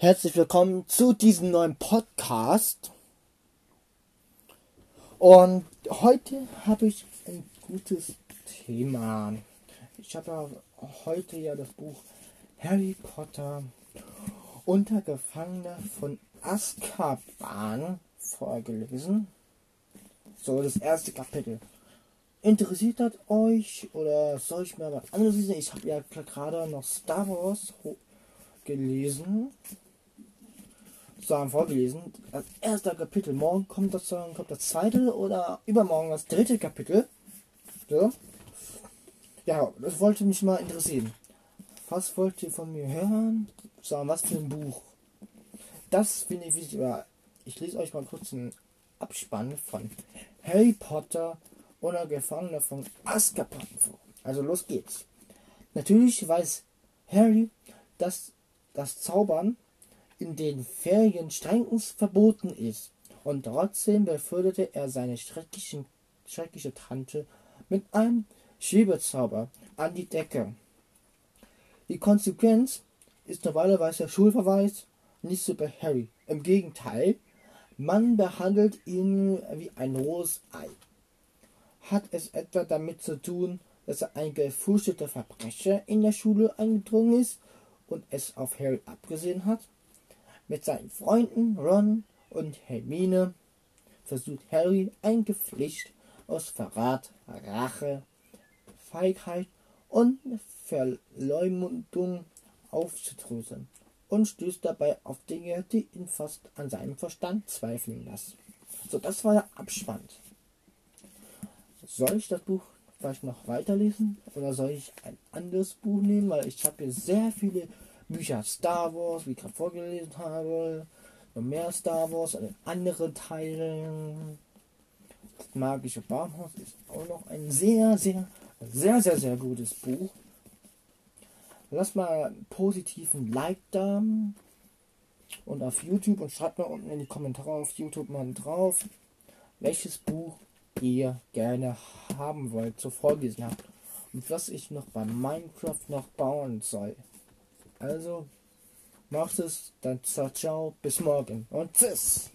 Herzlich willkommen zu diesem neuen Podcast. Und heute habe ich ein gutes Thema. Ich habe heute ja das Buch Harry Potter unter Gefangene von Azkaban vorgelesen. So, das erste Kapitel. Interessiert das euch oder soll ich mir was anderes lesen? Ich habe ja gerade noch Star Wars gelesen sozusagen vorgelesen. Das erste Kapitel. Morgen kommt das, kommt das zweite oder übermorgen das dritte Kapitel. So. Ja, das wollte mich mal interessieren. Was wollt ihr von mir hören? Sagen, was für ein Buch? Das finde ich wichtig. Ich lese euch mal kurz einen Abspann von Harry Potter oder Gefangener von Azkaban vor. Also los geht's. Natürlich weiß Harry, dass das Zaubern in den Ferien strengstens verboten ist. Und trotzdem beförderte er seine schreckliche Tante mit einem Schwebezauber an die Decke. Die Konsequenz ist normalerweise Schulverweis, nicht so bei Harry. Im Gegenteil, man behandelt ihn wie ein rohes Ei. Hat es etwa damit zu tun, dass er ein gefürchteter Verbrecher in der Schule eingedrungen ist und es auf Harry abgesehen hat? Mit seinen Freunden Ron und Hermine versucht Harry ein Geflecht aus Verrat, Rache, Feigheit und Verleumdung aufzudröseln und stößt dabei auf Dinge, die ihn fast an seinem Verstand zweifeln lassen. So, das war der Abspann. Soll ich das Buch vielleicht noch weiterlesen oder soll ich ein anderes Buch nehmen? Weil ich habe hier sehr viele Bücher Star Wars, wie ich gerade vorgelesen habe. Noch mehr Star Wars an den anderen Teilen. Das Magische Baumhaus ist auch noch ein sehr, sehr, sehr, sehr, sehr gutes Buch. Lass mal einen positiven Like da. Und auf YouTube und schreibt mal unten in die Kommentare auf YouTube mal drauf, welches Buch ihr gerne haben wollt, zur vorgelesen habt. Und was ich noch bei Minecraft noch bauen soll. Also, macht es, dann ciao, ciao, bis morgen und tschüss.